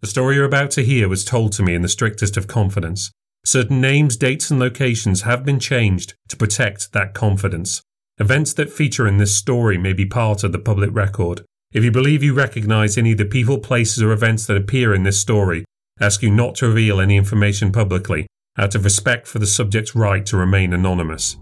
The story you're about to hear was told to me in the strictest of confidence. Certain names, dates, and locations have been changed to protect that confidence. Events that feature in this story may be part of the public record. If you believe you recognize any of the people, places, or events that appear in this story, I ask you not to reveal any information publicly out of respect for the subject's right to remain anonymous.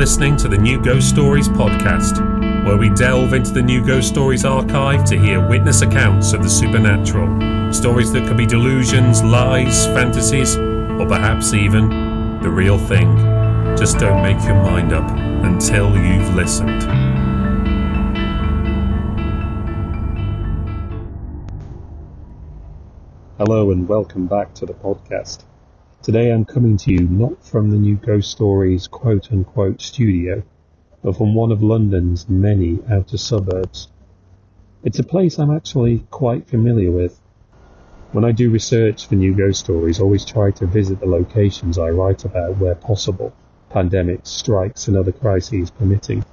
Listening to the New Ghost Stories podcast, where we delve into the New Ghost Stories archive to hear witness accounts of the supernatural. Stories that could be delusions, lies, fantasies, or perhaps even the real thing. Just don't make your mind up until you've listened. Hello and welcome back to the podcast. Today I'm coming to you not from the new Ghost Stories quote unquote studio, but from one of London's many outer suburbs. It's a place I'm actually quite familiar with. When I do research for new ghost stories, I always try to visit the locations I write about where possible, pandemics, strikes, and other crises permitting.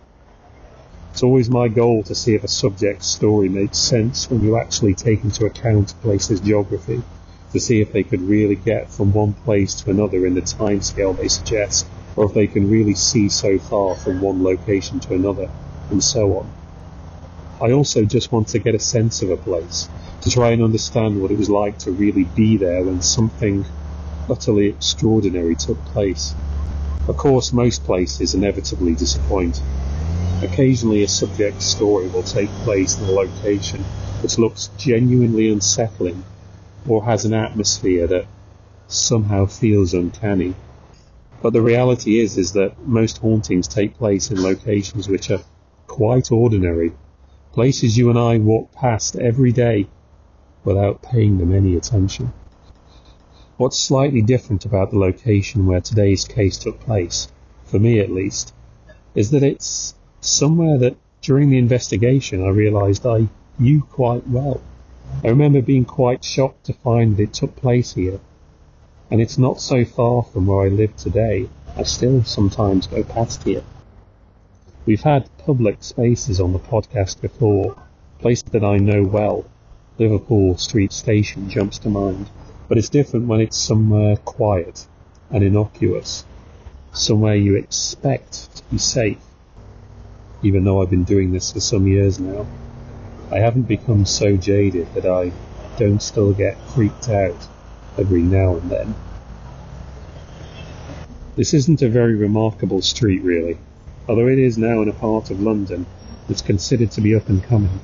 It's always my goal to see if a subject's story makes sense when you actually take into account a place's geography, to see if they could really get from one place to another in the timescale they suggest, or if they can really see so far from one location to another, and so on. I also just want to get a sense of a place, to try and understand what it was like to really be there when something utterly extraordinary took place. Of course, most places inevitably disappoint. Occasionally a subject's story will take place in a location which looks genuinely unsettling or has an atmosphere that somehow feels uncanny. But the reality is is that most hauntings take place in locations which are quite ordinary, places you and I walk past every day without paying them any attention. What's slightly different about the location where today's case took place, for me at least, is that it's somewhere that during the investigation I realised I knew quite well. I remember being quite shocked to find that it took place here, and it's not so far from where I live today. I still sometimes go past here. We've had public spaces on the podcast before, places that I know well. Liverpool Street Station jumps to mind, but it's different when it's somewhere quiet and innocuous, somewhere you expect to be safe even though I've been doing this for some years now. I haven't become so jaded that I don't still get freaked out every now and then. This isn't a very remarkable street, really, although it is now in a part of London that's considered to be up and coming,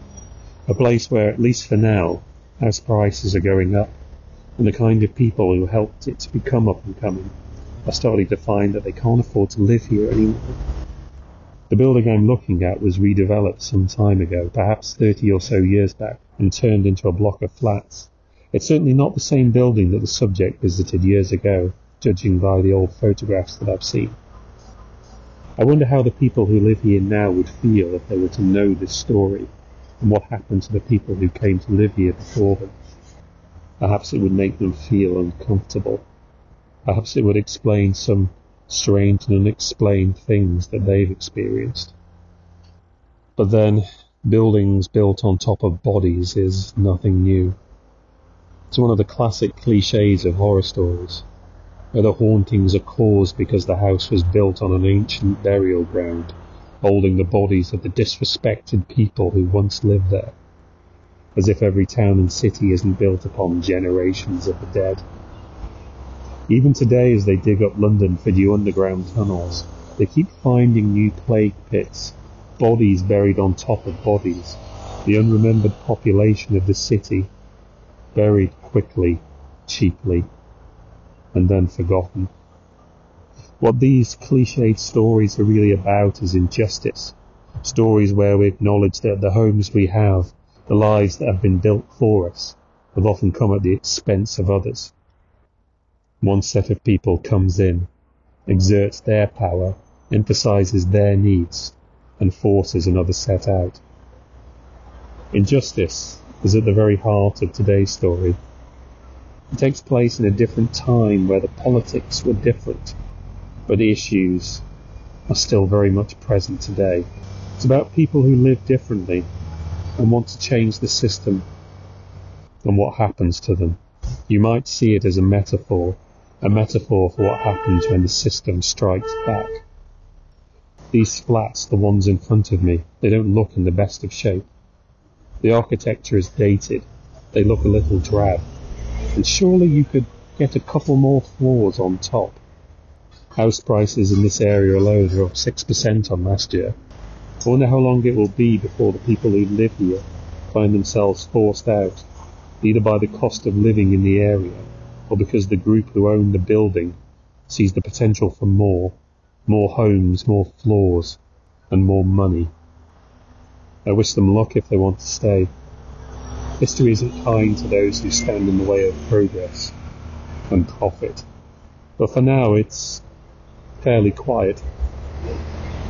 a place where, at least for now, house prices are going up, and the kind of people who helped it to become up and coming are starting to find that they can't afford to live here anymore. The building I'm looking at was redeveloped some time ago, perhaps 30 or so years back, and turned into a block of flats. It's certainly not the same building that the subject visited years ago, judging by the old photographs that I've seen. I wonder how the people who live here now would feel if they were to know this story, and what happened to the people who came to live here before them. Perhaps it would make them feel uncomfortable. Perhaps it would explain some strange and unexplained things that they've experienced. But then, buildings built on top of bodies is nothing new. It's one of the classic cliches of horror stories, where the hauntings are caused because the house was built on an ancient burial ground, holding the bodies of the disrespected people who once lived there. As if every town and city isn't built upon generations of the dead. Even today, as they dig up London for new underground tunnels, they keep finding new plague pits, bodies buried on top of bodies, the unremembered population of the city, buried quickly, cheaply, and then forgotten. What these cliched stories are really about is injustice. Stories where we acknowledge that the homes we have, the lives that have been built for us, have often come at the expense of others. One set of people comes in, exerts their power, emphasizes their needs and forces another set out. Injustice is at the very heart of today's story. It takes place in a different time where the politics were different, but the issues are still very much present today. It's about people who live differently and want to change the system and what happens to them. You might see it as a metaphor, a metaphor for what happens when the system strikes back. These flats, the ones in front of me, they don't look in the best of shape. The architecture is dated. They look a little drab. And surely you could get a couple more floors on top. House prices in this area alone are up 6% on last year. I wonder how long it will be before the people who live here find themselves forced out, either by the cost of living in the area or because the group who own the building sees the potential for more, more homes, more floors, and more money. I wish them luck if they want to stay. History isn't kind to those who stand in the way of progress and profit. But for now, it's fairly quiet.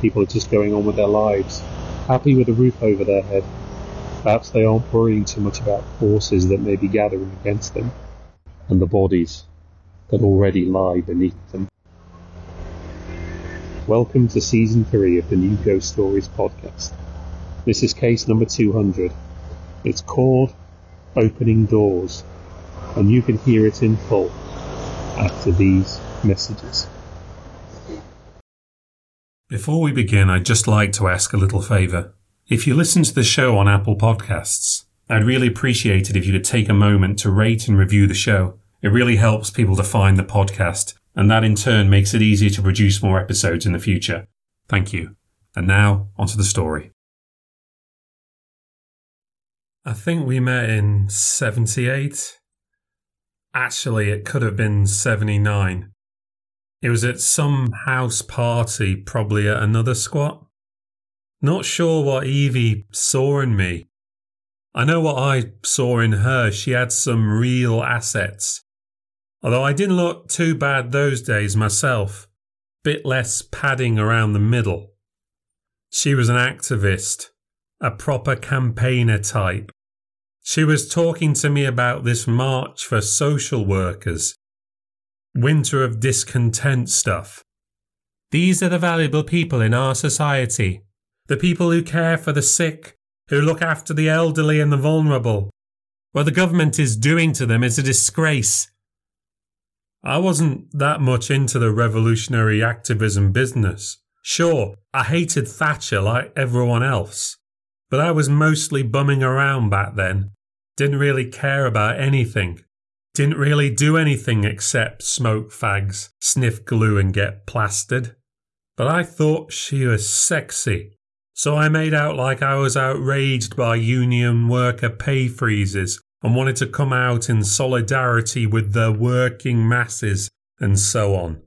People are just going on with their lives, happy with a roof over their head. Perhaps they aren't worrying too much about forces that may be gathering against them and the bodies that already lie beneath them. Welcome to season three of the new Ghost Stories podcast. This is case number 200. It's called Opening Doors, and you can hear it in full after these messages. Before we begin, I'd just like to ask a little favour. If you listen to the show on Apple Podcasts, I'd really appreciate it if you could take a moment to rate and review the show. It really helps people to find the podcast, and that in turn makes it easier to produce more episodes in the future. Thank you. And now, onto the story. I think we met in 78. Actually, it could have been 79. It was at some house party, probably at another squat. Not sure what Evie saw in me. I know what I saw in her. She had some real assets. Although I didn't look too bad those days myself. Bit less padding around the middle. She was an activist, a proper campaigner type. She was talking to me about this march for social workers, winter of discontent stuff. These are the valuable people in our society, the people who care for the sick, who look after the elderly and the vulnerable. What the government is doing to them is a disgrace. I wasn't that much into the revolutionary activism business. Sure, I hated Thatcher like everyone else, but I was mostly bumming around back then. Didn't really care about anything. Didn't really do anything except smoke fags, sniff glue, and get plastered. But I thought she was sexy. So I made out like I was outraged by union worker pay freezes and wanted to come out in solidarity with the working masses and so on.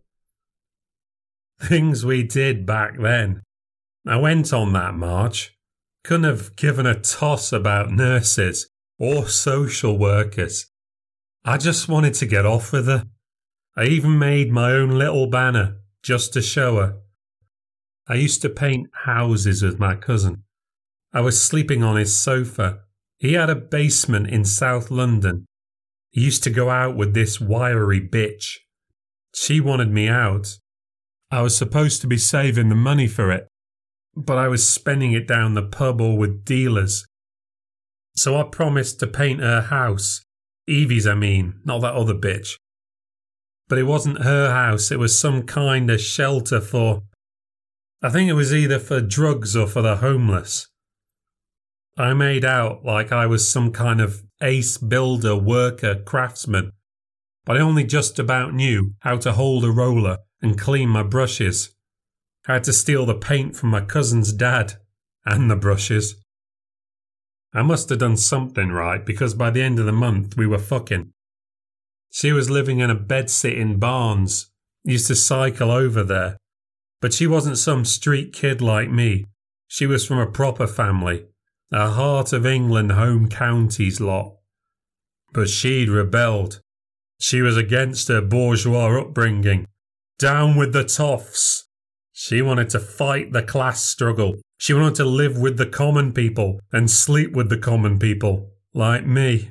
Things we did back then. I went on that march. Couldn't have given a toss about nurses or social workers. I just wanted to get off with her. I even made my own little banner just to show her. I used to paint houses with my cousin. I was sleeping on his sofa. He had a basement in South London. He used to go out with this wiry bitch. She wanted me out. I was supposed to be saving the money for it, but I was spending it down the pub or with dealers. So I promised to paint her house. Evie's, I mean, not that other bitch. But it wasn't her house, it was some kind of shelter for. I think it was either for drugs or for the homeless. I made out like I was some kind of ace builder, worker, craftsman, but I only just about knew how to hold a roller and clean my brushes. I had to steal the paint from my cousin's dad and the brushes. I must have done something right because by the end of the month we were fucking. She was living in a bedsit in Barnes, used to cycle over there. But she wasn't some street kid like me. She was from a proper family, a heart of England home counties lot. But she'd rebelled. She was against her bourgeois upbringing. Down with the toffs. She wanted to fight the class struggle. She wanted to live with the common people and sleep with the common people, like me.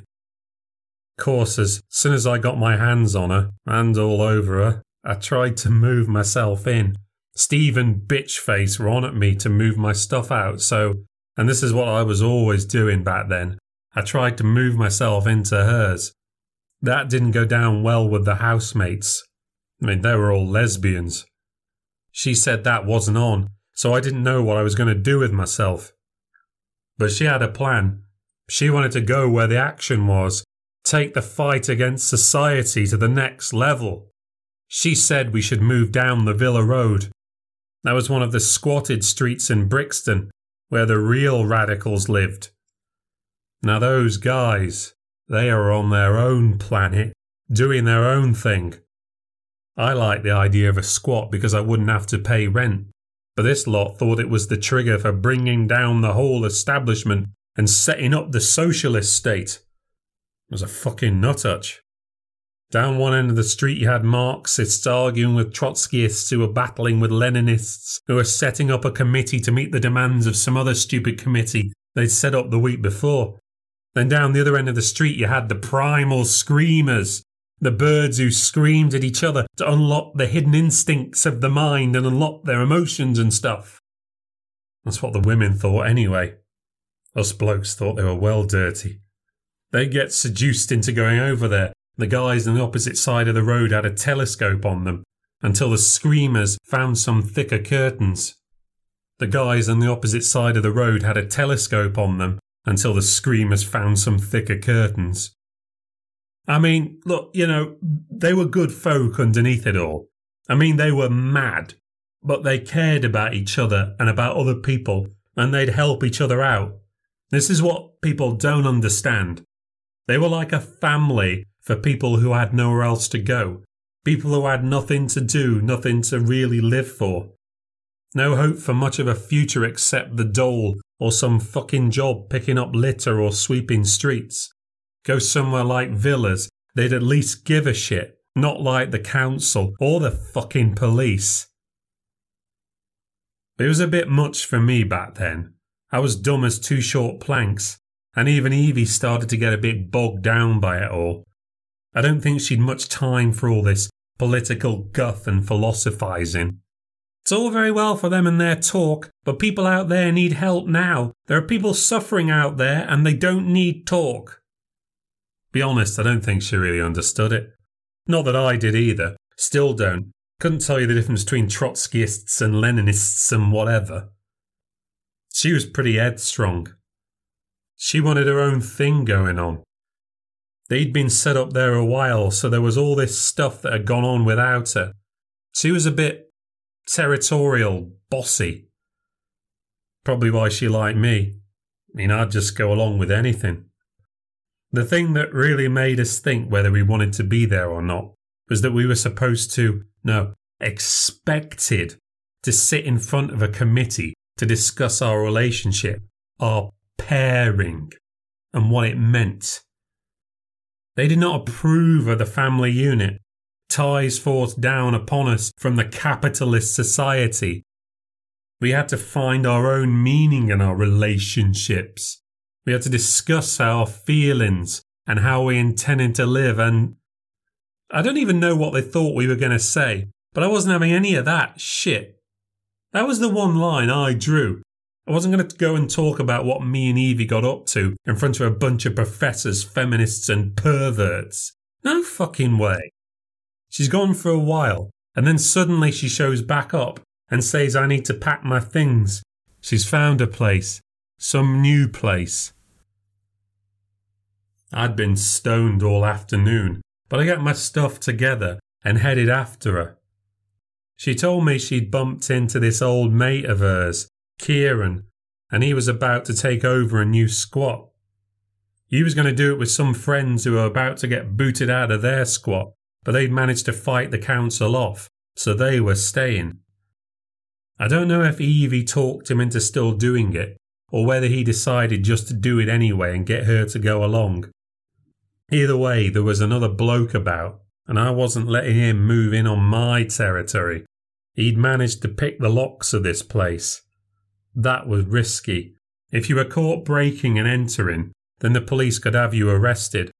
Course, as soon as I got my hands on her and all over her, I tried to move myself in. Steve and Bitchface were on at me to move my stuff out, so, and this is what I was always doing back then. I tried to move myself into hers. That didn't go down well with the housemates. I mean, they were all lesbians. She said that wasn't on, so I didn't know what I was going to do with myself. But she had a plan. She wanted to go where the action was, take the fight against society to the next level. She said we should move down the Villa Road. That was one of the squatted streets in Brixton, where the real radicals lived. Now, those guys, they are on their own planet, doing their own thing. I like the idea of a squat because I wouldn't have to pay rent. But this lot thought it was the trigger for bringing down the whole establishment and setting up the socialist state. It was a fucking nuthatch. Down one end of the street, you had Marxists arguing with Trotskyists who were battling with Leninists who were setting up a committee to meet the demands of some other stupid committee they'd set up the week before. Then down the other end of the street, you had the primal screamers the birds who screamed at each other to unlock the hidden instincts of the mind and unlock their emotions and stuff. That's what the women thought anyway. Us blokes thought they were well dirty. They get seduced into going over there. The guys on the opposite side of the road had a telescope on them until the screamers found some thicker curtains. The guys on the opposite side of the road had a telescope on them until the screamers found some thicker curtains. I mean, look, you know, they were good folk underneath it all. I mean, they were mad, but they cared about each other and about other people, and they'd help each other out. This is what people don't understand. They were like a family for people who had nowhere else to go, people who had nothing to do, nothing to really live for. No hope for much of a future except the dole or some fucking job picking up litter or sweeping streets. Go somewhere like Villas, they'd at least give a shit, not like the council or the fucking police. It was a bit much for me back then. I was dumb as two short planks, and even Evie started to get a bit bogged down by it all. I don't think she'd much time for all this political guff and philosophizing. It's all very well for them and their talk, but people out there need help now. There are people suffering out there and they don't need talk. Be honest, I don't think she really understood it. Not that I did either. Still don't. Couldn't tell you the difference between Trotskyists and Leninists and whatever. She was pretty headstrong. She wanted her own thing going on. They'd been set up there a while, so there was all this stuff that had gone on without her. She was a bit territorial, bossy. Probably why she liked me. I mean, I'd just go along with anything. The thing that really made us think whether we wanted to be there or not was that we were supposed to, no, expected to sit in front of a committee to discuss our relationship, our pairing, and what it meant. They did not approve of the family unit, ties forced down upon us from the capitalist society. We had to find our own meaning in our relationships. We had to discuss our feelings and how we intended to live. And I don't even know what they thought we were going to say, but I wasn't having any of that shit. That was the one line I drew. I wasn't going to go and talk about what me and Evie got up to in front of a bunch of professors, feminists, and perverts. No fucking way. She's gone for a while, and then suddenly she shows back up and says I need to pack my things. She's found a place, some new place. I'd been stoned all afternoon, but I got my stuff together and headed after her. She told me she'd bumped into this old mate of hers, Kieran, and he was about to take over a new squat. He was going to do it with some friends who were about to get booted out of their squat, but they'd managed to fight the council off, so they were staying. I don't know if Evie talked him into still doing it, or whether he decided just to do it anyway and get her to go along. Either way, there was another bloke about, and I wasn't letting him move in on my territory. He'd managed to pick the locks of this place. That was risky. If you were caught breaking and entering, then the police could have you arrested.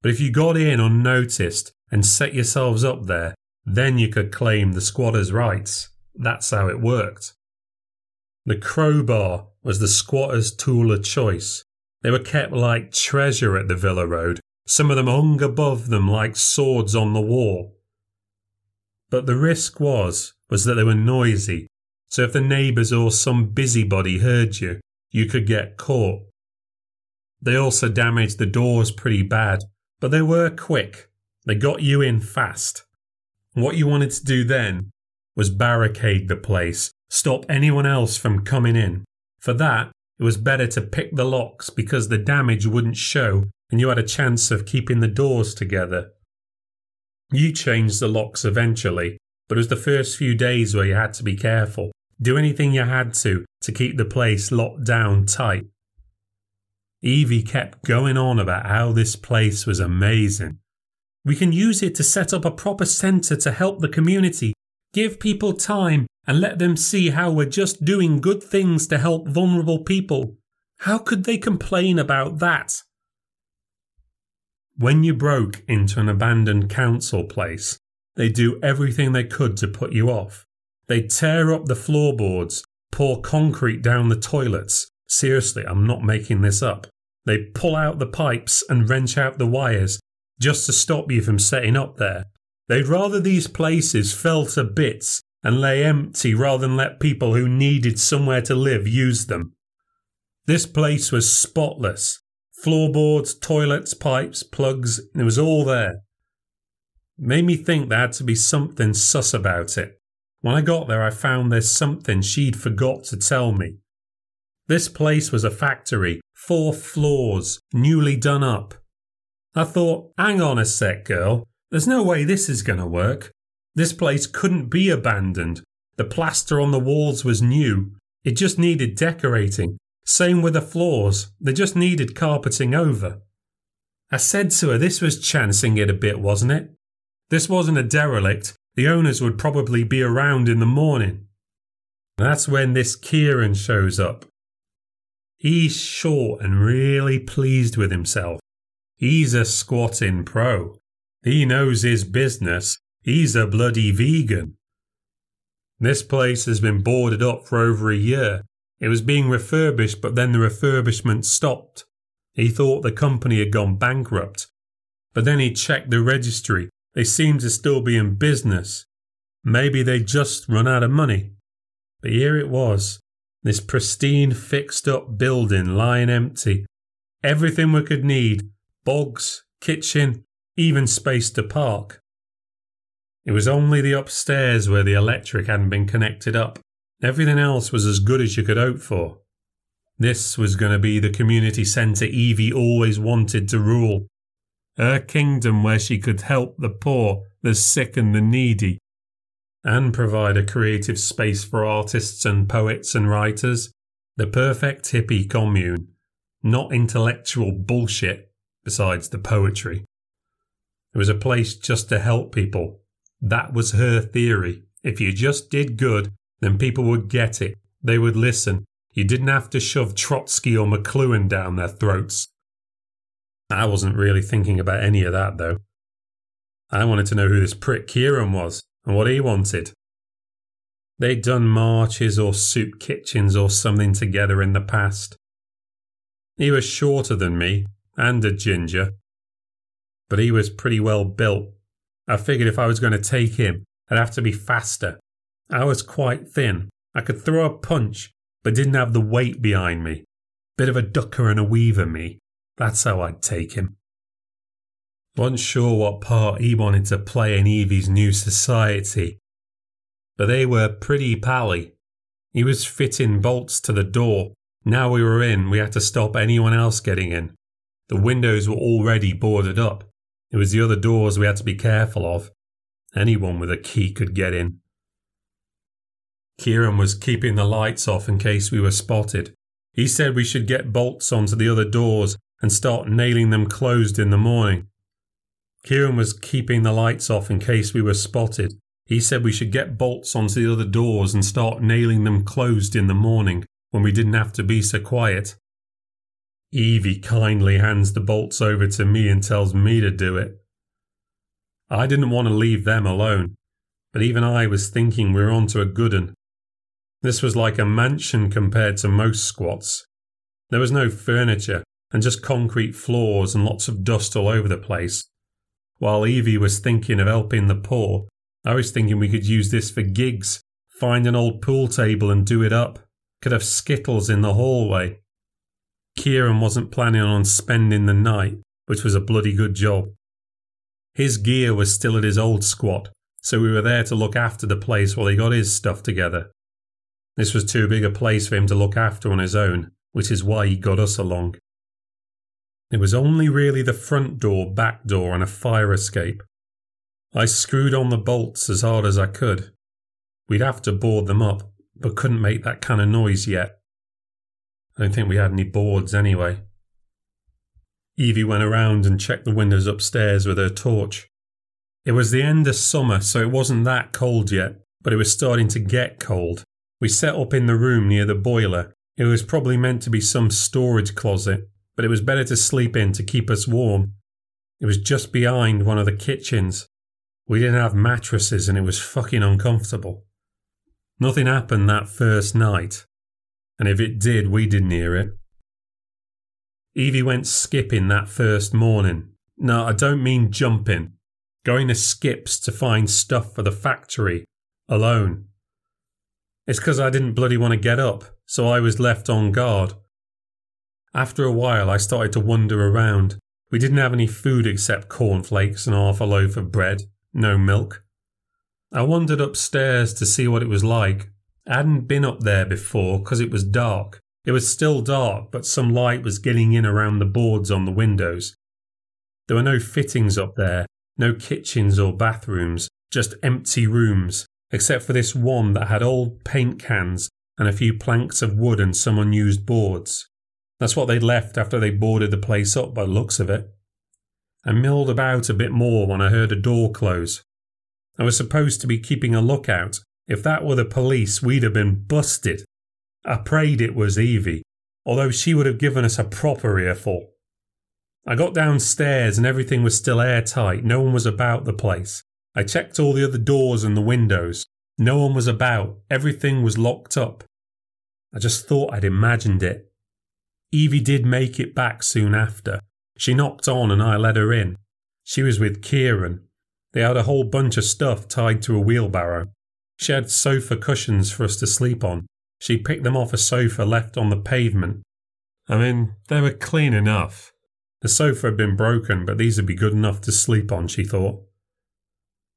But if you got in unnoticed and set yourselves up there, then you could claim the squatter's rights. That's how it worked. The crowbar was the squatter's tool of choice. They were kept like treasure at the Villa Road. Some of them hung above them like swords on the wall. But the risk was was that they were noisy, so if the neighbours or some busybody heard you, you could get caught. They also damaged the doors pretty bad, but they were quick. They got you in fast. What you wanted to do then was barricade the place, stop anyone else from coming in. For that, it was better to pick the locks because the damage wouldn't show and you had a chance of keeping the doors together. You changed the locks eventually, but it was the first few days where you had to be careful. Do anything you had to to keep the place locked down tight. Evie kept going on about how this place was amazing. We can use it to set up a proper centre to help the community, give people time, and let them see how we're just doing good things to help vulnerable people. How could they complain about that? When you broke into an abandoned council place, they do everything they could to put you off. They tear up the floorboards, pour concrete down the toilets. Seriously, I'm not making this up. They pull out the pipes and wrench out the wires just to stop you from setting up there. They'd rather these places fell to bits and lay empty rather than let people who needed somewhere to live use them. This place was spotless. Floorboards, toilets, pipes, plugs, it was all there. Made me think there had to be something sus about it. When I got there, I found there's something she'd forgot to tell me. This place was a factory, four floors, newly done up. I thought, hang on a sec, girl. There's no way this is going to work. This place couldn't be abandoned. The plaster on the walls was new. It just needed decorating. Same with the floors. They just needed carpeting over. I said to her this was chancing it a bit, wasn't it? This wasn't a derelict. The owners would probably be around in the morning. That's when this Kieran shows up. He's short and really pleased with himself. He's a squatting pro. He knows his business. He's a bloody vegan. This place has been boarded up for over a year. It was being refurbished, but then the refurbishment stopped. He thought the company had gone bankrupt. But then he checked the registry they seemed to still be in business. Maybe they'd just run out of money. But here it was this pristine, fixed up building lying empty. Everything we could need bogs, kitchen, even space to park. It was only the upstairs where the electric hadn't been connected up. Everything else was as good as you could hope for. This was going to be the community centre Evie always wanted to rule her kingdom where she could help the poor, the sick, and the needy, and provide a creative space for artists and poets and writers. The perfect hippie commune, not intellectual bullshit besides the poetry. It was a place just to help people. That was her theory. If you just did good, then people would get it. They would listen. You didn't have to shove Trotsky or McLuhan down their throats. I wasn't really thinking about any of that, though. I wanted to know who this prick Kieran was and what he wanted. They'd done marches or soup kitchens or something together in the past. He was shorter than me and a ginger, but he was pretty well built. I figured if I was going to take him, I'd have to be faster. I was quite thin. I could throw a punch, but didn't have the weight behind me. Bit of a ducker and a weaver, me. That's how I'd take him. Wasn't sure what part he wanted to play in Evie's new society, but they were pretty pally. He was fitting bolts to the door. Now we were in, we had to stop anyone else getting in. The windows were already boarded up. It was the other doors we had to be careful of. Anyone with a key could get in. Kieran was keeping the lights off in case we were spotted. He said we should get bolts onto the other doors and start nailing them closed in the morning. Kieran was keeping the lights off in case we were spotted. He said we should get bolts onto the other doors and start nailing them closed in the morning when we didn't have to be so quiet. Evie kindly hands the bolts over to me and tells me to do it. I didn't want to leave them alone, but even I was thinking we were onto a good un. This was like a mansion compared to most squats. There was no furniture and just concrete floors and lots of dust all over the place. While Evie was thinking of helping the poor, I was thinking we could use this for gigs, find an old pool table and do it up. Could have skittles in the hallway. Kieran wasn't planning on spending the night, which was a bloody good job. His gear was still at his old squat, so we were there to look after the place while he got his stuff together. This was too big a place for him to look after on his own, which is why he got us along. It was only really the front door, back door, and a fire escape. I screwed on the bolts as hard as I could. We'd have to board them up, but couldn't make that kind of noise yet. I don't think we had any boards anyway. Evie went around and checked the windows upstairs with her torch. It was the end of summer, so it wasn't that cold yet, but it was starting to get cold. We set up in the room near the boiler. It was probably meant to be some storage closet, but it was better to sleep in to keep us warm. It was just behind one of the kitchens. We didn't have mattresses and it was fucking uncomfortable. Nothing happened that first night, and if it did, we didn't hear it. Evie went skipping that first morning. No, I don't mean jumping. Going to skips to find stuff for the factory, alone. It's because I didn't bloody want to get up, so I was left on guard. After a while, I started to wander around. We didn't have any food except cornflakes and half a loaf of bread, no milk. I wandered upstairs to see what it was like. I hadn't been up there before because it was dark. It was still dark, but some light was getting in around the boards on the windows. There were no fittings up there, no kitchens or bathrooms, just empty rooms, except for this one that had old paint cans and a few planks of wood and some unused boards. That's what they'd left after they boarded the place up by the looks of it. I milled about a bit more when I heard a door close. I was supposed to be keeping a lookout. If that were the police, we'd have been busted. I prayed it was Evie, although she would have given us a proper earful. I got downstairs and everything was still airtight. No one was about the place. I checked all the other doors and the windows. No one was about. Everything was locked up. I just thought I'd imagined it. Evie did make it back soon after. She knocked on and I let her in. She was with Kieran. They had a whole bunch of stuff tied to a wheelbarrow. She had sofa cushions for us to sleep on. She picked them off a sofa left on the pavement. I mean, they were clean enough. The sofa had been broken, but these would be good enough to sleep on, she thought.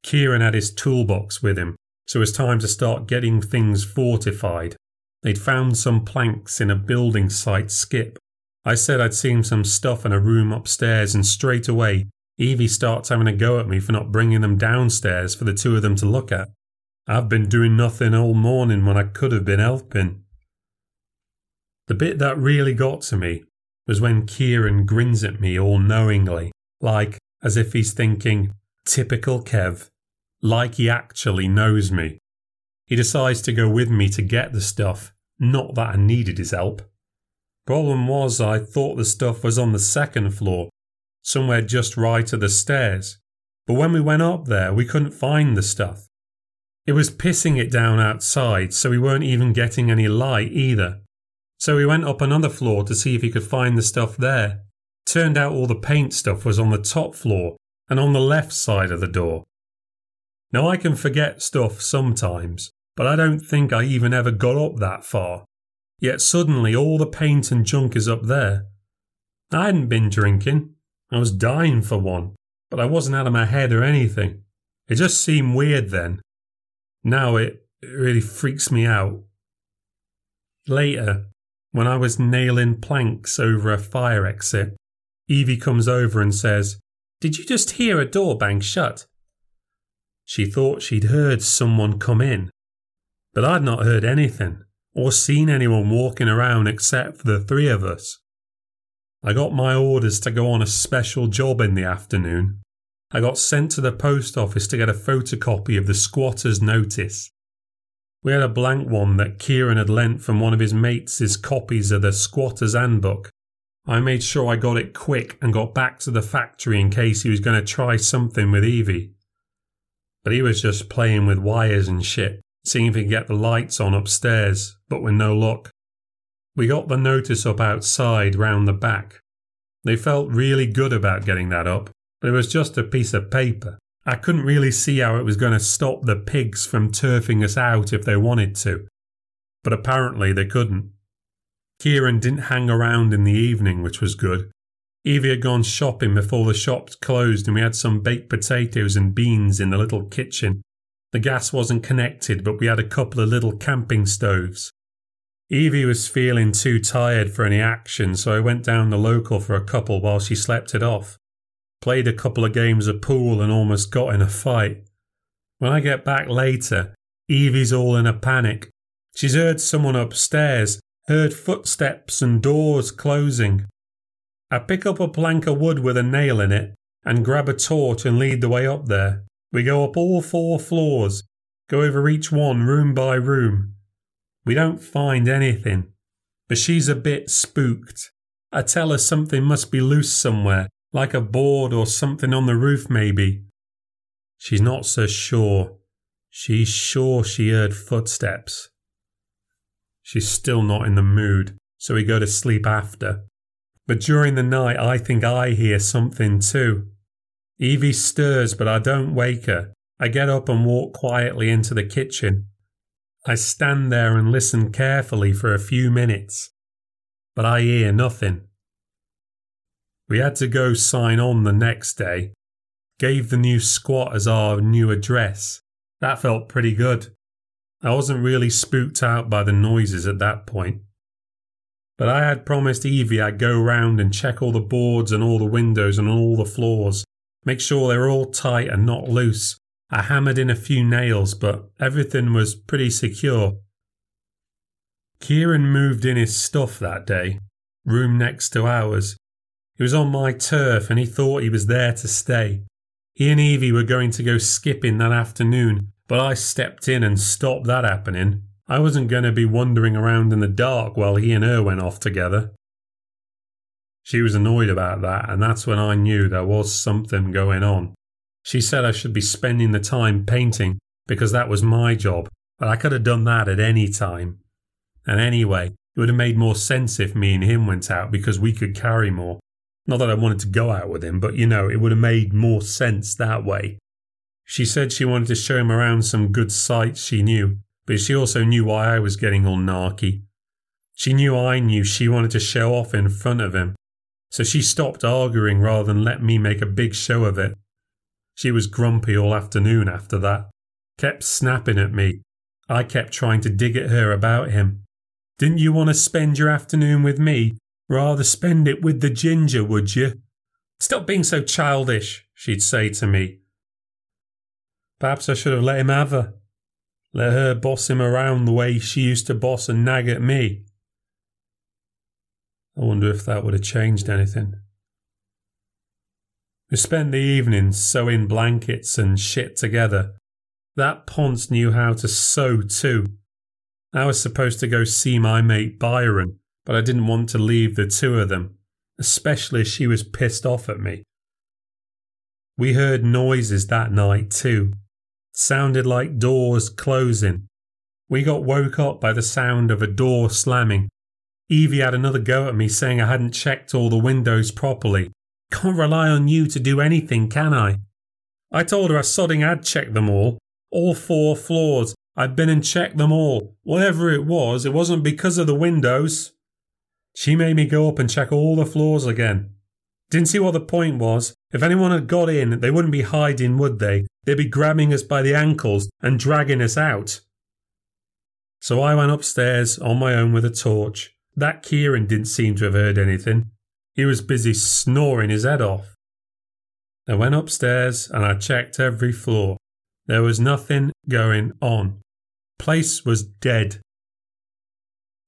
Kieran had his toolbox with him, so it was time to start getting things fortified. They'd found some planks in a building site skip. I said I'd seen some stuff in a room upstairs, and straight away, Evie starts having a go at me for not bringing them downstairs for the two of them to look at. I've been doing nothing all morning when I could have been helping. The bit that really got to me was when Kieran grins at me all knowingly, like as if he's thinking, typical Kev, like he actually knows me. He decides to go with me to get the stuff, not that I needed his help. Problem was, I thought the stuff was on the second floor, somewhere just right of the stairs. But when we went up there, we couldn't find the stuff. It was pissing it down outside, so we weren't even getting any light either. So we went up another floor to see if he could find the stuff there. Turned out all the paint stuff was on the top floor and on the left side of the door. Now I can forget stuff sometimes, but I don't think I even ever got up that far. Yet suddenly all the paint and junk is up there. I hadn't been drinking. I was dying for one, but I wasn't out of my head or anything. It just seemed weird then. Now it, really freaks me out. Later, when I was nailing planks over a fire exit, Evie comes over and says, Did you just hear a door bang shut? She thought she'd heard someone come in, but I'd not heard anything or seen anyone walking around except for the three of us. I got my orders to go on a special job in the afternoon. I got sent to the post office to get a photocopy of the squatter's notice. We had a blank one that Kieran had lent from one of his mates' copies of the squatter's handbook. I made sure I got it quick and got back to the factory in case he was going to try something with Evie. But he was just playing with wires and shit, seeing if we could get the lights on upstairs, but with no luck. We got the notice up outside round the back. They felt really good about getting that up, but it was just a piece of paper. I couldn't really see how it was going to stop the pigs from turfing us out if they wanted to. But apparently they couldn't. Kieran didn't hang around in the evening, which was good. Evie had gone shopping before the shops closed and we had some baked potatoes and beans in the little kitchen. The gas wasn't connected, but we had a couple of little camping stoves. Evie was feeling too tired for any action, so I went down the local for a couple while she slept it off played a couple of games of pool and almost got in a fight. When I get back later, Evie's all in a panic. She's heard someone upstairs, heard footsteps and doors closing. I pick up a plank of wood with a nail in it and grab a torch and lead the way up there. We go up all four floors, go over each one room by room. We don't find anything, but she's a bit spooked. I tell her something must be loose somewhere like a board or something on the roof, maybe. She's not so sure. She's sure she heard footsteps. She's still not in the mood, so we go to sleep after. But during the night, I think I hear something too. Evie stirs, but I don't wake her. I get up and walk quietly into the kitchen. I stand there and listen carefully for a few minutes, but I hear nothing. We had to go sign on the next day. Gave the new squat as our new address. That felt pretty good. I wasn't really spooked out by the noises at that point. But I had promised Evie I'd go round and check all the boards and all the windows and all the floors, make sure they're all tight and not loose. I hammered in a few nails, but everything was pretty secure. Kieran moved in his stuff that day, room next to ours, he was on my turf and he thought he was there to stay. He and Evie were going to go skipping that afternoon, but I stepped in and stopped that happening. I wasn't going to be wandering around in the dark while he and her went off together. She was annoyed about that, and that's when I knew there was something going on. She said I should be spending the time painting because that was my job, but I could have done that at any time. And anyway, it would have made more sense if me and him went out because we could carry more. Not that I wanted to go out with him, but you know, it would have made more sense that way. She said she wanted to show him around some good sights she knew, but she also knew why I was getting all narky. She knew I knew she wanted to show off in front of him, so she stopped arguing rather than let me make a big show of it. She was grumpy all afternoon after that, kept snapping at me. I kept trying to dig at her about him. Didn't you want to spend your afternoon with me? Rather spend it with the ginger, would you? Stop being so childish, she'd say to me. Perhaps I should have let him have her. Let her boss him around the way she used to boss and nag at me. I wonder if that would have changed anything. We spent the evenings sewing blankets and shit together. That Ponce knew how to sew too. I was supposed to go see my mate Byron, but I didn't want to leave the two of them, especially as she was pissed off at me. We heard noises that night too. It sounded like doors closing. We got woke up by the sound of a door slamming. Evie had another go at me saying I hadn't checked all the windows properly. Can't rely on you to do anything, can I? I told her I sodding had checked them all, all four floors. I'd been and checked them all. Whatever it was, it wasn't because of the windows. She made me go up and check all the floors again. Didn't see what the point was. If anyone had got in, they wouldn't be hiding, would they? They'd be grabbing us by the ankles and dragging us out. So I went upstairs on my own with a torch. That Kieran didn't seem to have heard anything. He was busy snoring his head off. I went upstairs and I checked every floor. There was nothing going on. Place was dead.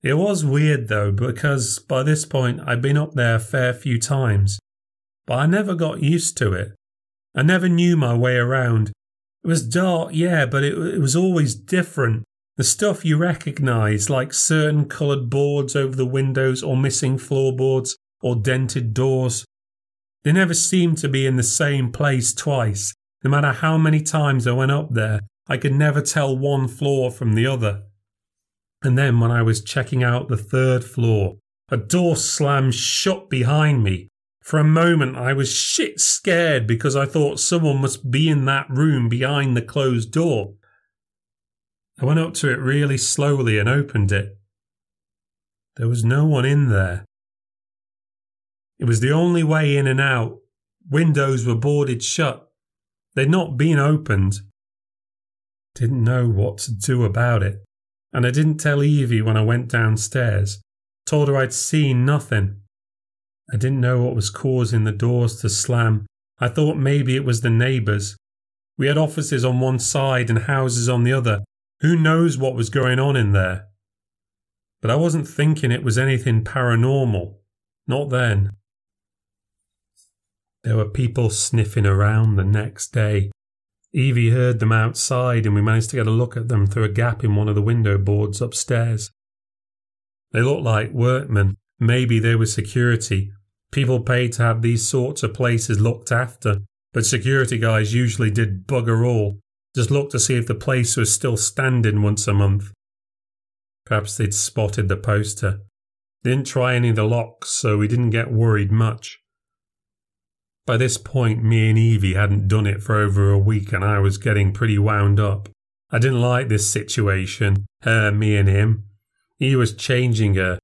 It was weird though, because by this point I'd been up there a fair few times, but I never got used to it. I never knew my way around. It was dark, yeah, but it, it was always different. The stuff you recognise, like certain coloured boards over the windows or missing floorboards or dented doors. They never seemed to be in the same place twice. No matter how many times I went up there, I could never tell one floor from the other. And then when I was checking out the third floor, a door slammed shut behind me. For a moment, I was shit scared because I thought someone must be in that room behind the closed door. I went up to it really slowly and opened it. There was no one in there. It was the only way in and out. Windows were boarded shut. They'd not been opened. Didn't know what to do about it. And I didn't tell Evie when I went downstairs. Told her I'd seen nothing. I didn't know what was causing the doors to slam. I thought maybe it was the neighbours. We had offices on one side and houses on the other. Who knows what was going on in there? But I wasn't thinking it was anything paranormal. Not then. There were people sniffing around the next day. Evie heard them outside, and we managed to get a look at them through a gap in one of the window boards upstairs. They looked like workmen. Maybe they were security. People paid to have these sorts of places looked after, but security guys usually did bugger all, just looked to see if the place was still standing once a month. Perhaps they'd spotted the poster. They didn't try any of the locks, so we didn't get worried much. By this point, me and Evie hadn't done it for over a week and I was getting pretty wound up. I didn't like this situation, her, me, and him. He was changing her.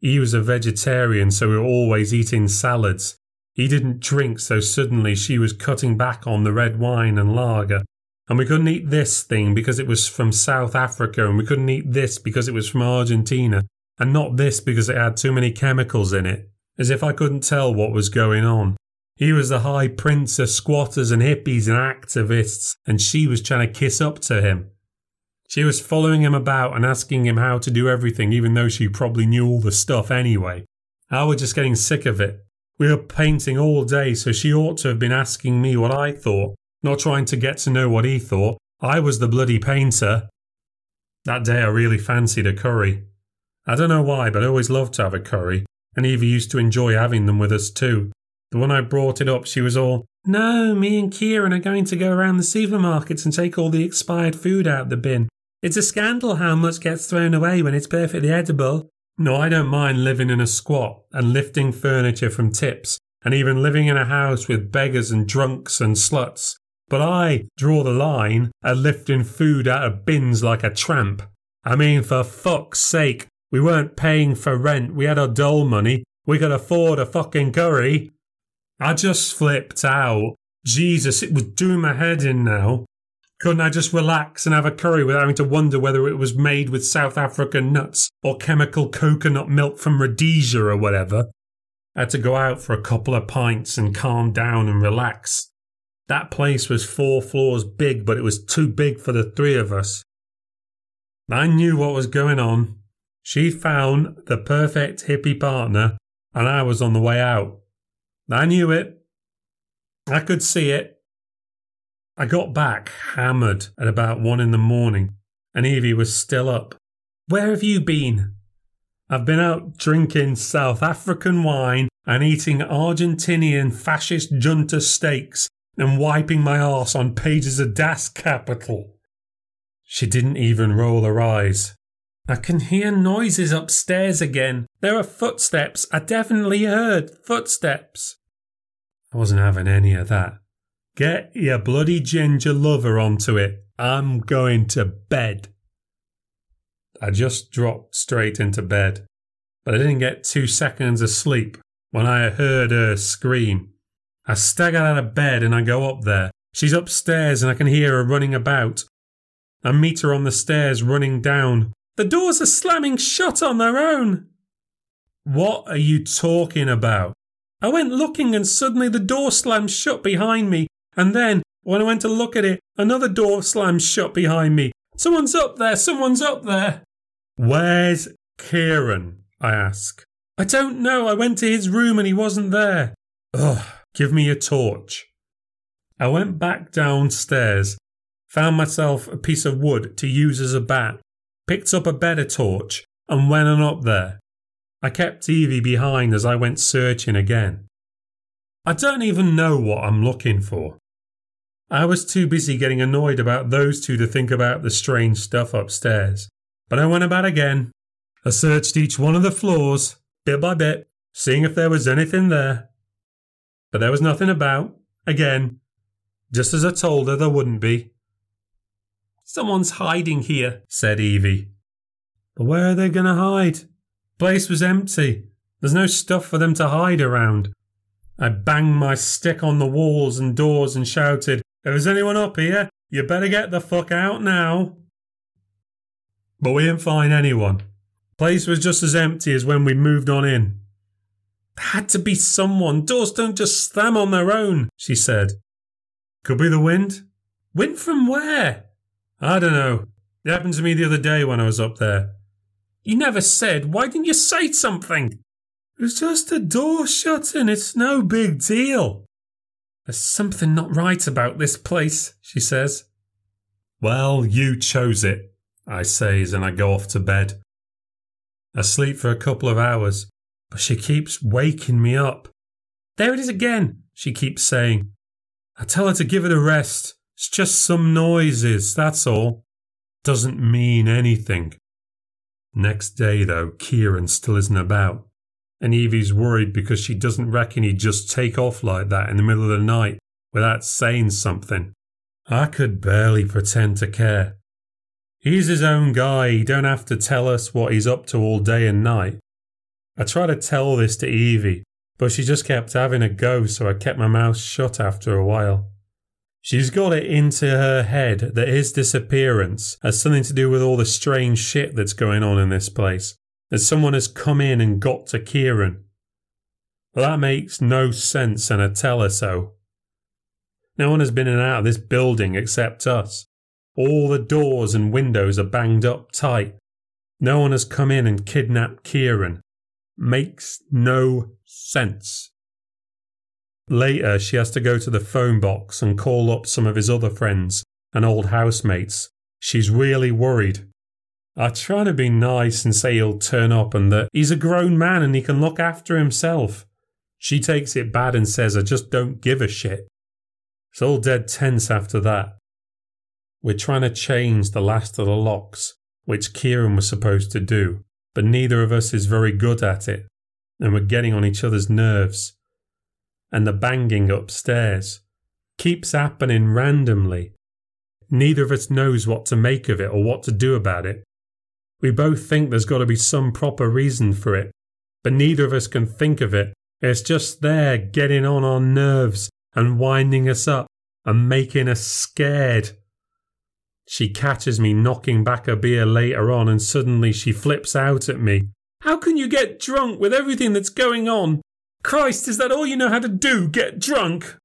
He was a vegetarian, so we were always eating salads. He didn't drink, so suddenly she was cutting back on the red wine and lager. And we couldn't eat this thing because it was from South Africa, and we couldn't eat this because it was from Argentina, and not this because it had too many chemicals in it. As if I couldn't tell what was going on. He was the high prince of squatters and hippies and activists, and she was trying to kiss up to him. She was following him about and asking him how to do everything, even though she probably knew all the stuff anyway. I was just getting sick of it. We were painting all day, so she ought to have been asking me what I thought, not trying to get to know what he thought. I was the bloody painter. That day I really fancied a curry. I don't know why, but I always loved to have a curry, and Evie used to enjoy having them with us too. The one I brought it up, she was all, No, me and Kieran are going to go around the supermarkets and take all the expired food out the bin. It's a scandal how much gets thrown away when it's perfectly edible. No, I don't mind living in a squat and lifting furniture from tips and even living in a house with beggars and drunks and sluts. But I draw the line at lifting food out of bins like a tramp. I mean, for fuck's sake, we weren't paying for rent. We had our dole money. We could afford a fucking curry. I just flipped out. Jesus, it was doing my head in now. Couldn't I just relax and have a curry without having to wonder whether it was made with South African nuts or chemical coconut milk from Rhodesia or whatever? I had to go out for a couple of pints and calm down and relax. That place was four floors big, but it was too big for the three of us. I knew what was going on. She found the perfect hippie partner, and I was on the way out. I knew it. I could see it. I got back hammered at about one in the morning, and Evie was still up. Where have you been? I've been out drinking South African wine and eating Argentinian fascist junta steaks and wiping my arse on pages of Das Kapital. She didn't even roll her eyes. I can hear noises upstairs again. There are footsteps. I definitely heard footsteps. I wasn't having any of that. Get your bloody ginger lover onto it. I'm going to bed. I just dropped straight into bed, but I didn't get two seconds of sleep when I heard her scream. I stagger out of bed and I go up there. She's upstairs and I can hear her running about. I meet her on the stairs running down. The doors are slamming shut on their own. What are you talking about? I went looking and suddenly the door slammed shut behind me. And then, when I went to look at it, another door slammed shut behind me. Someone's up there, someone's up there. Where's Kieran? I ask. I don't know. I went to his room and he wasn't there. Ugh, give me a torch. I went back downstairs, found myself a piece of wood to use as a bat, picked up a better torch, and went on up there. I kept Evie behind as I went searching again. I don't even know what I'm looking for. I was too busy getting annoyed about those two to think about the strange stuff upstairs. But I went about again. I searched each one of the floors, bit by bit, seeing if there was anything there. But there was nothing about, again, just as I told her there wouldn't be. Someone's hiding here, said Evie. But where are they going to hide? Place was empty. There's no stuff for them to hide around. I banged my stick on the walls and doors and shouted, If there's anyone up here, you better get the fuck out now. But we didn't find anyone. Place was just as empty as when we moved on in. Had to be someone. Doors don't just slam on their own, she said. Could be the wind. Wind from where? I don't know. It happened to me the other day when I was up there. You never said. Why didn't you say something? It was just a door shutting. It's no big deal. There's something not right about this place, she says. Well, you chose it, I says, and I go off to bed. I sleep for a couple of hours, but she keeps waking me up. There it is again, she keeps saying. I tell her to give it a rest. It's just some noises, that's all. Doesn't mean anything. Next day, though, Kieran still isn't about. And Evie's worried because she doesn't reckon he'd just take off like that in the middle of the night without saying something. I could barely pretend to care. He's his own guy, he don't have to tell us what he's up to all day and night. I tried to tell this to Evie, but she just kept having a go, so I kept my mouth shut after a while. She's got it into her head that his disappearance has something to do with all the strange shit that's going on in this place. That someone has come in and got to Kieran. Well, that makes no sense, and I tell her so. No one has been in and out of this building except us. All the doors and windows are banged up tight. No one has come in and kidnapped Kieran. Makes no sense. Later, she has to go to the phone box and call up some of his other friends and old housemates. She's really worried. I try to be nice and say he'll turn up and that he's a grown man and he can look after himself. She takes it bad and says I just don't give a shit. It's all dead tense after that. We're trying to change the last of the locks, which Kieran was supposed to do, but neither of us is very good at it, and we're getting on each other's nerves and the banging upstairs keeps happening randomly. Neither of us knows what to make of it or what to do about it. We both think there's got to be some proper reason for it, but neither of us can think of it. It's just there getting on our nerves and winding us up and making us scared. She catches me knocking back a beer later on and suddenly she flips out at me. How can you get drunk with everything that's going on? Christ, is that all you know how to do? Get drunk?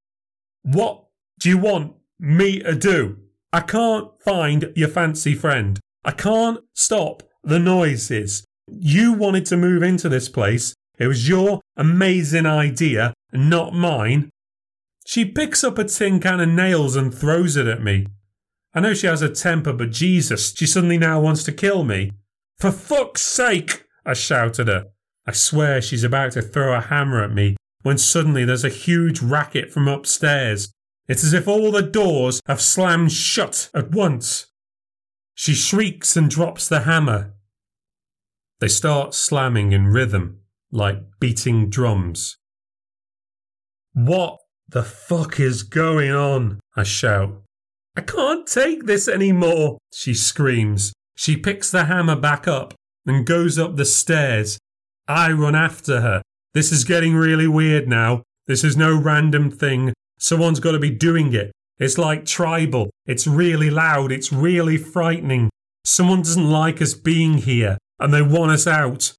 What do you want me to do? I can't find your fancy friend. I can't stop the noises. You wanted to move into this place. It was your amazing idea, not mine. She picks up a tin can of nails and throws it at me. I know she has a temper, but Jesus, she suddenly now wants to kill me. For fuck's sake, I shout at her. I swear she's about to throw a hammer at me when suddenly there's a huge racket from upstairs. It's as if all the doors have slammed shut at once. She shrieks and drops the hammer. They start slamming in rhythm, like beating drums. What the fuck is going on? I shout. I can't take this anymore, she screams. She picks the hammer back up and goes up the stairs I run after her. This is getting really weird now. This is no random thing. Someone's got to be doing it. It's like tribal. It's really loud. It's really frightening. Someone doesn't like us being here and they want us out.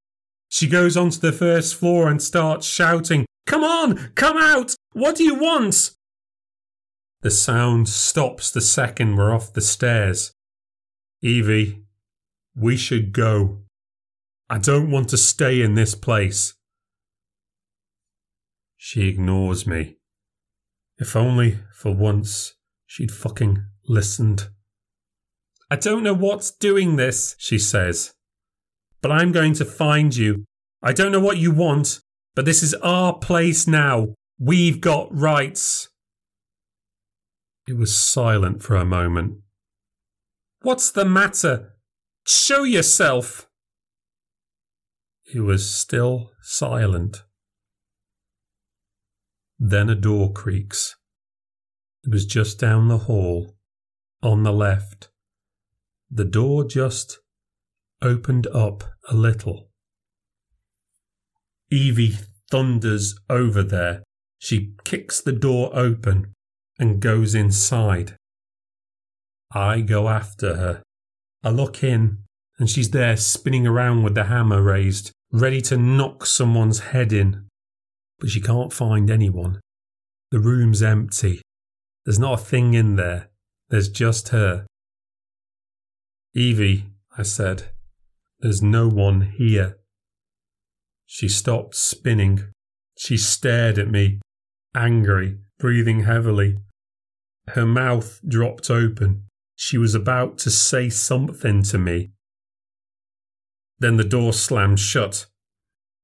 She goes onto the first floor and starts shouting, Come on, come out! What do you want? The sound stops the second we're off the stairs. Evie, we should go. I don't want to stay in this place. She ignores me. If only, for once, she'd fucking listened. I don't know what's doing this, she says. But I'm going to find you. I don't know what you want, but this is our place now. We've got rights. It was silent for a moment. What's the matter? Show yourself. It was still silent. Then a door creaks. It was just down the hall, on the left. The door just opened up a little. Evie thunders over there. She kicks the door open and goes inside. I go after her. I look in, and she's there spinning around with the hammer raised, ready to knock someone's head in. But she can't find anyone. The room's empty. There's not a thing in there. There's just her. Evie, I said, there's no one here. She stopped spinning. She stared at me, angry, breathing heavily. Her mouth dropped open. She was about to say something to me. Then the door slammed shut.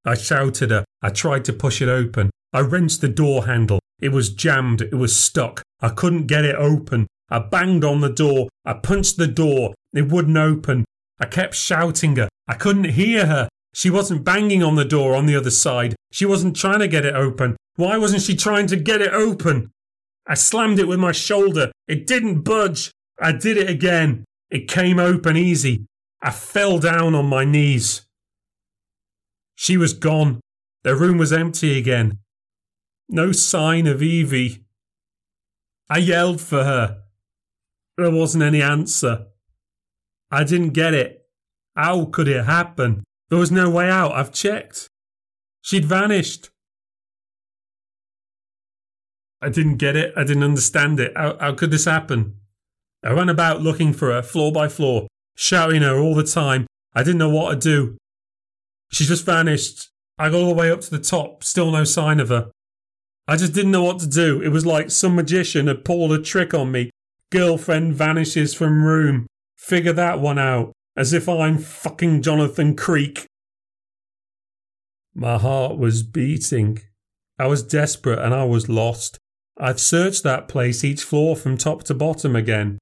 I shouted her. I tried to push it open. I wrenched the door handle. It was jammed. It was stuck. I couldn't get it open. I banged on the door. I punched the door. It wouldn't open. I kept shouting her. I couldn't hear her. She wasn't banging on the door on the other side. She wasn't trying to get it open. Why wasn't she trying to get it open? I slammed it with my shoulder. It didn't budge. I did it again. It came open easy. I fell down on my knees. She was gone. The room was empty again. No sign of Evie. I yelled for her. There wasn't any answer. I didn't get it. How could it happen? There was no way out. I've checked. She'd vanished. I didn't get it. I didn't understand it. How, how could this happen? I ran about looking for her, floor by floor, shouting her all the time. I didn't know what to do. She just vanished. I got all the way up to the top, still no sign of her. I just didn't know what to do. It was like some magician had pulled a trick on me. Girlfriend vanishes from room. Figure that one out. As if I'm fucking Jonathan Creek. My heart was beating. I was desperate and I was lost. I'd searched that place each floor from top to bottom again.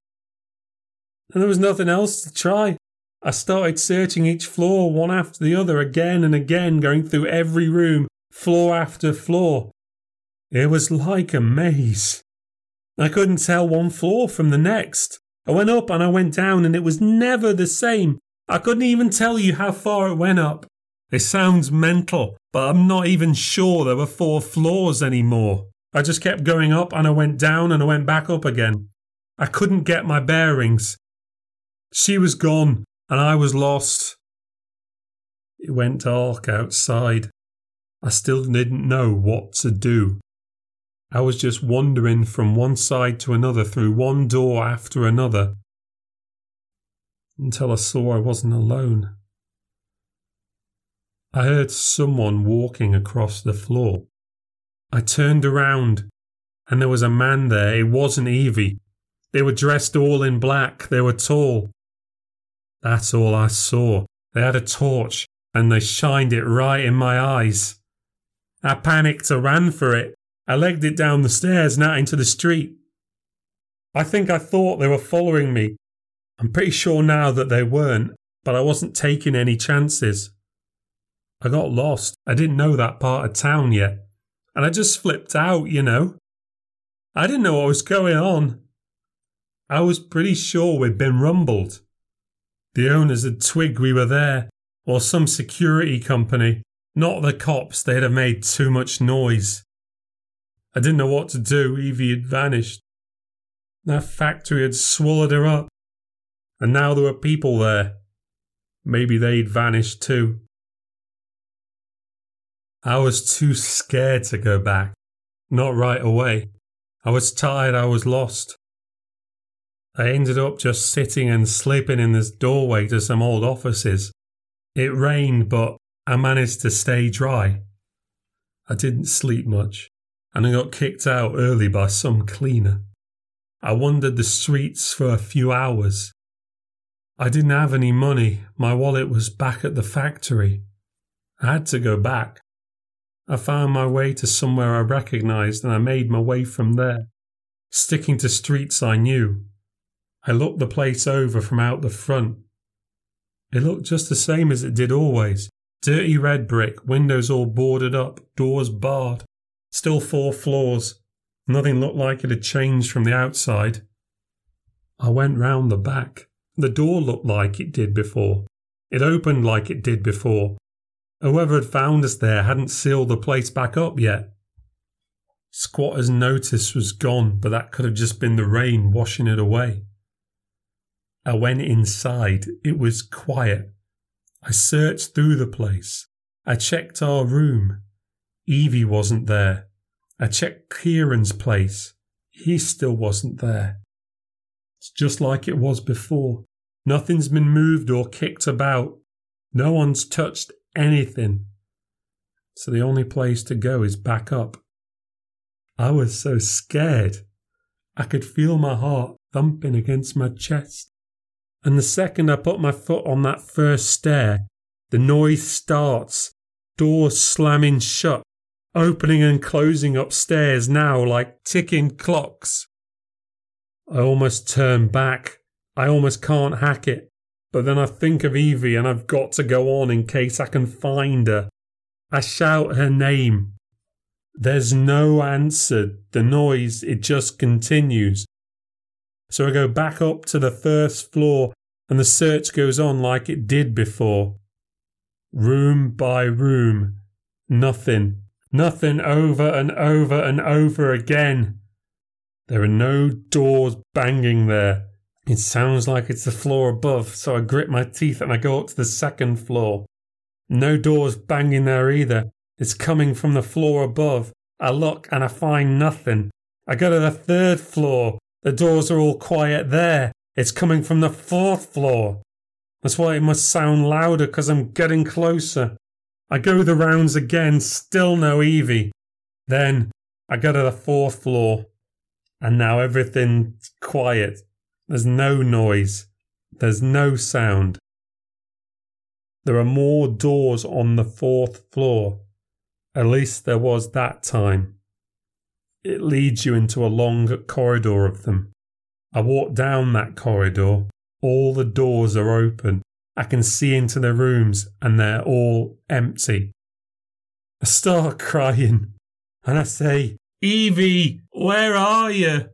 And there was nothing else to try. I started searching each floor one after the other again and again, going through every room, floor after floor. It was like a maze. I couldn't tell one floor from the next. I went up and I went down and it was never the same. I couldn't even tell you how far it went up. It sounds mental, but I'm not even sure there were four floors anymore. I just kept going up and I went down and I went back up again. I couldn't get my bearings. She was gone and I was lost. It went dark outside. I still didn't know what to do. I was just wandering from one side to another through one door after another until I saw I wasn't alone. I heard someone walking across the floor. I turned around, and there was a man there. It wasn't Evie. They were dressed all in black. They were tall. That's all I saw. They had a torch, and they shined it right in my eyes. I panicked and ran for it. I legged it down the stairs and out into the street. I think I thought they were following me. I'm pretty sure now that they weren't, but I wasn't taking any chances. I got lost. I didn't know that part of town yet and I just flipped out, you know. I didn't know what was going on. I was pretty sure we'd been rumbled. The owners had twigged we were there, or some security company, not the cops, they'd have made too much noise. I didn't know what to do, Evie had vanished. That factory had swallowed her up, and now there were people there. Maybe they'd vanished too. I was too scared to go back. Not right away. I was tired, I was lost. I ended up just sitting and sleeping in this doorway to some old offices. It rained, but I managed to stay dry. I didn't sleep much. And I got kicked out early by some cleaner. I wandered the streets for a few hours. I didn't have any money. My wallet was back at the factory. I had to go back. I found my way to somewhere I recognized and I made my way from there, sticking to streets I knew. I looked the place over from out the front. It looked just the same as it did always. Dirty red brick, windows all boarded up, doors barred. Still four floors. Nothing looked like it had changed from the outside. I went round the back. The door looked like it did before. It opened like it did before. Whoever had found us there hadn't sealed the place back up yet. Squatter's notice was gone, but that could have just been the rain washing it away. I went inside. It was quiet. I searched through the place. I checked our room. Evie wasn't there. I checked Kieran's place. He still wasn't there. It's just like it was before. Nothing's been moved or kicked about. No one's touched anything. So the only place to go is back up. I was so scared. I could feel my heart thumping against my chest. And the second I put my foot on that first stair, the noise starts, doors slamming shut, opening and closing upstairs now like ticking clocks. I almost turn back. I almost can't hack it. But then I think of Evie and I've got to go on in case I can find her. I shout her name. There's no answer. The noise, it just continues. So I go back up to the first floor and the search goes on like it did before. Room by room. Nothing. Nothing over and over and over again. There are no doors banging there. It sounds like it's the floor above, so I grit my teeth and I go up to the second floor. No doors banging there either. It's coming from the floor above. I look and I find nothing. I go to the third floor. The doors are all quiet there. It's coming from the fourth floor. That's why it must sound louder because I'm getting closer. I go the rounds again, still no Evie. Then I go to the fourth floor, and now everything's quiet. There's no noise. There's no sound. There are more doors on the fourth floor. At least there was that time. It leads you into a long corridor of them. I walk down that corridor. All the doors are open. I can see into the rooms and they're all empty. I start crying and I say, Evie, where are you?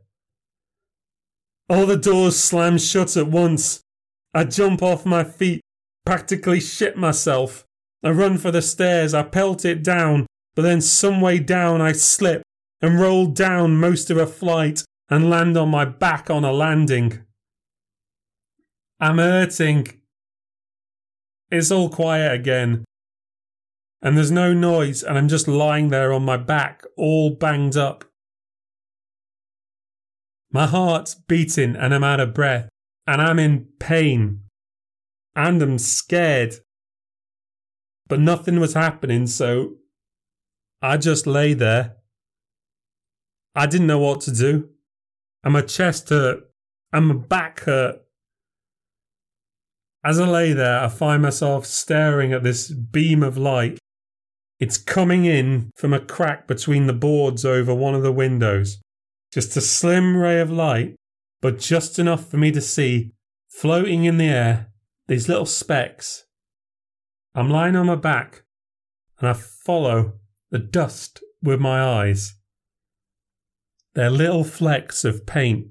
All the doors slam shut at once. I jump off my feet, practically shit myself. I run for the stairs, I pelt it down, but then some way down I slip and roll down most of a flight and land on my back on a landing. I'm hurting. It's all quiet again. And there's no noise, and I'm just lying there on my back, all banged up. My heart's beating and I'm out of breath and I'm in pain and I'm scared. But nothing was happening, so I just lay there. I didn't know what to do. And my chest hurt and my back hurt. As I lay there, I find myself staring at this beam of light. It's coming in from a crack between the boards over one of the windows. Just a slim ray of light, but just enough for me to see, floating in the air, these little specks. I'm lying on my back, and I follow the dust with my eyes. They're little flecks of paint.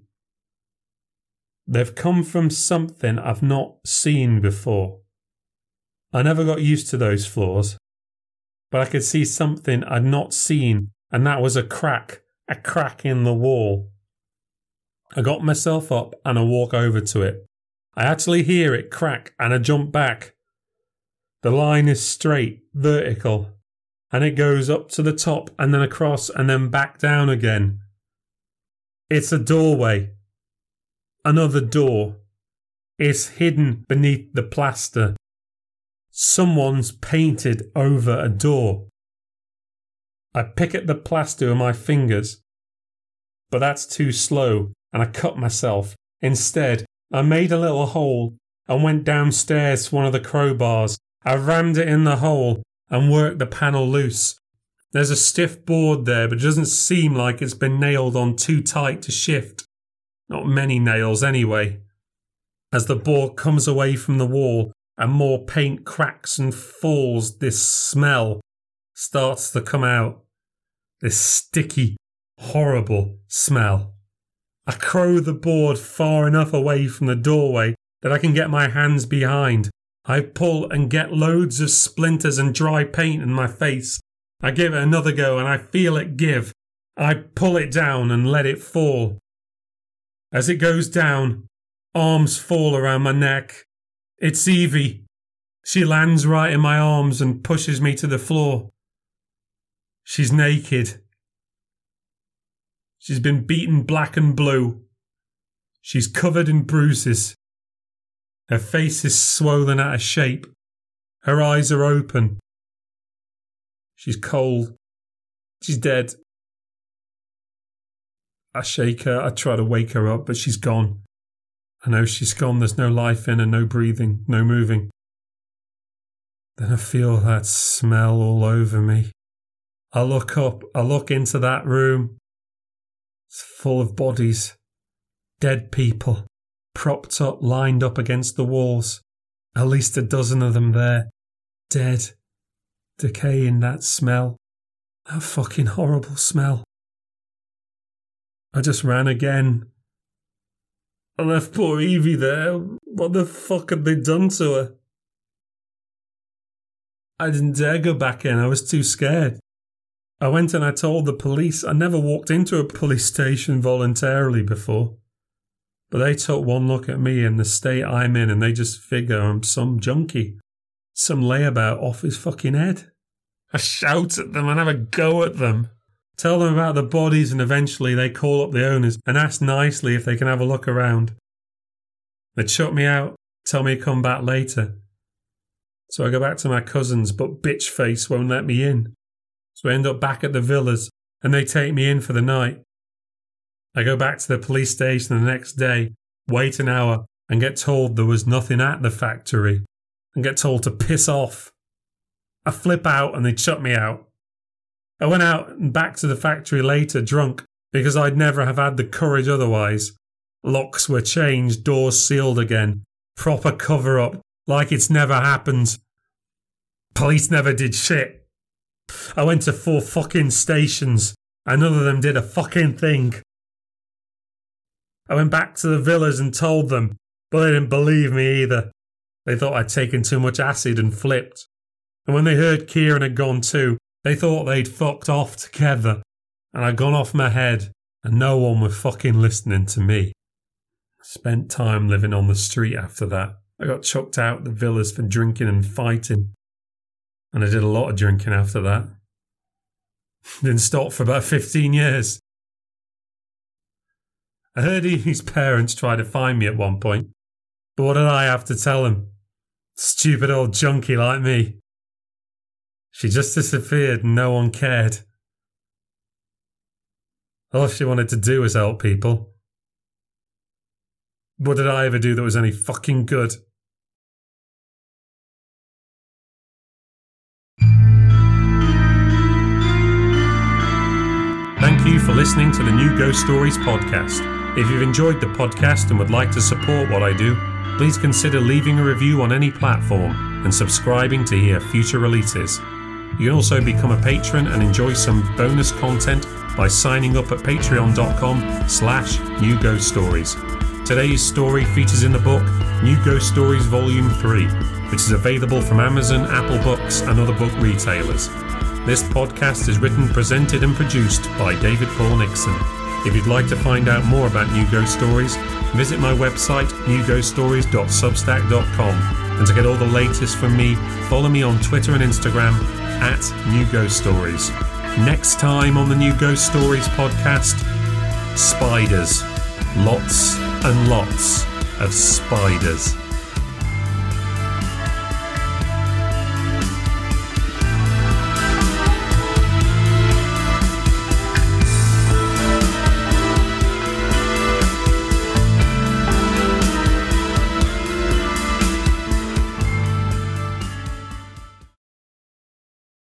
They've come from something I've not seen before. I never got used to those floors, but I could see something I'd not seen, and that was a crack a crack in the wall. I got myself up and I walk over to it. I actually hear it crack and I jump back. The line is straight, vertical, and it goes up to the top and then across and then back down again. It's a doorway. Another door. It's hidden beneath the plaster. Someone's painted over a door. I pick at the plaster with my fingers. But that's too slow, and I cut myself. Instead, I made a little hole and went downstairs to one of the crowbars. I rammed it in the hole and worked the panel loose. There's a stiff board there, but it doesn't seem like it's been nailed on too tight to shift. Not many nails, anyway. As the board comes away from the wall and more paint cracks and falls, this smell starts to come out. This sticky, horrible smell. I crow the board far enough away from the doorway that I can get my hands behind. I pull and get loads of splinters and dry paint in my face. I give it another go and I feel it give. I pull it down and let it fall. As it goes down, arms fall around my neck. It's Evie. She lands right in my arms and pushes me to the floor. She's naked. She's been beaten black and blue. She's covered in bruises. Her face is swollen out of shape. Her eyes are open. She's cold. She's dead. I shake her. I try to wake her up, but she's gone. I know she's gone. There's no life in her, no breathing, no moving. Then I feel that smell all over me. I look up, I look into that room. It's full of bodies, dead people, propped up, lined up against the walls. At least a dozen of them there, dead, decaying that smell, that fucking horrible smell. I just ran again. I left poor Evie there. What the fuck had they done to her? I didn't dare go back in. I was too scared. I went and I told the police. I never walked into a police station voluntarily before. But they took one look at me and the state I'm in and they just figure I'm some junkie. Some layabout off his fucking head. I shout at them and have a go at them. Tell them about the bodies and eventually they call up the owners and ask nicely if they can have a look around. They chuck me out, tell me to come back later. So I go back to my cousins, but bitch face won't let me in. So I end up back at the villas and they take me in for the night. I go back to the police station the next day, wait an hour, and get told there was nothing at the factory, and get told to piss off. I flip out and they chuck me out. I went out and back to the factory later drunk because I'd never have had the courage otherwise. Locks were changed, doors sealed again, proper cover up, like it's never happened. Police never did shit. I went to four fucking stations, and none of them did a fucking thing. I went back to the villas and told them, but they didn't believe me either. They thought I'd taken too much acid and flipped. And when they heard Kieran had gone too, they thought they'd fucked off together. And I'd gone off my head, and no one was fucking listening to me. Spent time living on the street after that. I got chucked out the villas for drinking and fighting. And I did a lot of drinking after that. Didn't stop for about 15 years. I heard his parents tried to find me at one point, but what did I have to tell them? Stupid old junkie like me. She just disappeared no one cared. All she wanted to do was help people. What did I ever do that was any fucking good? Thank you for listening to the New Ghost Stories podcast. If you've enjoyed the podcast and would like to support what I do, please consider leaving a review on any platform and subscribing to hear future releases. You can also become a patron and enjoy some bonus content by signing up at patreon.com slash new ghost stories. Today's story features in the book New Ghost Stories Volume 3, which is available from Amazon, Apple Books, and other book retailers. This podcast is written, presented, and produced by David Paul Nixon. If you'd like to find out more about New Ghost Stories, visit my website, newghoststories.substack.com. And to get all the latest from me, follow me on Twitter and Instagram at New Ghost Stories. Next time on the New Ghost Stories podcast, spiders. Lots and lots of spiders.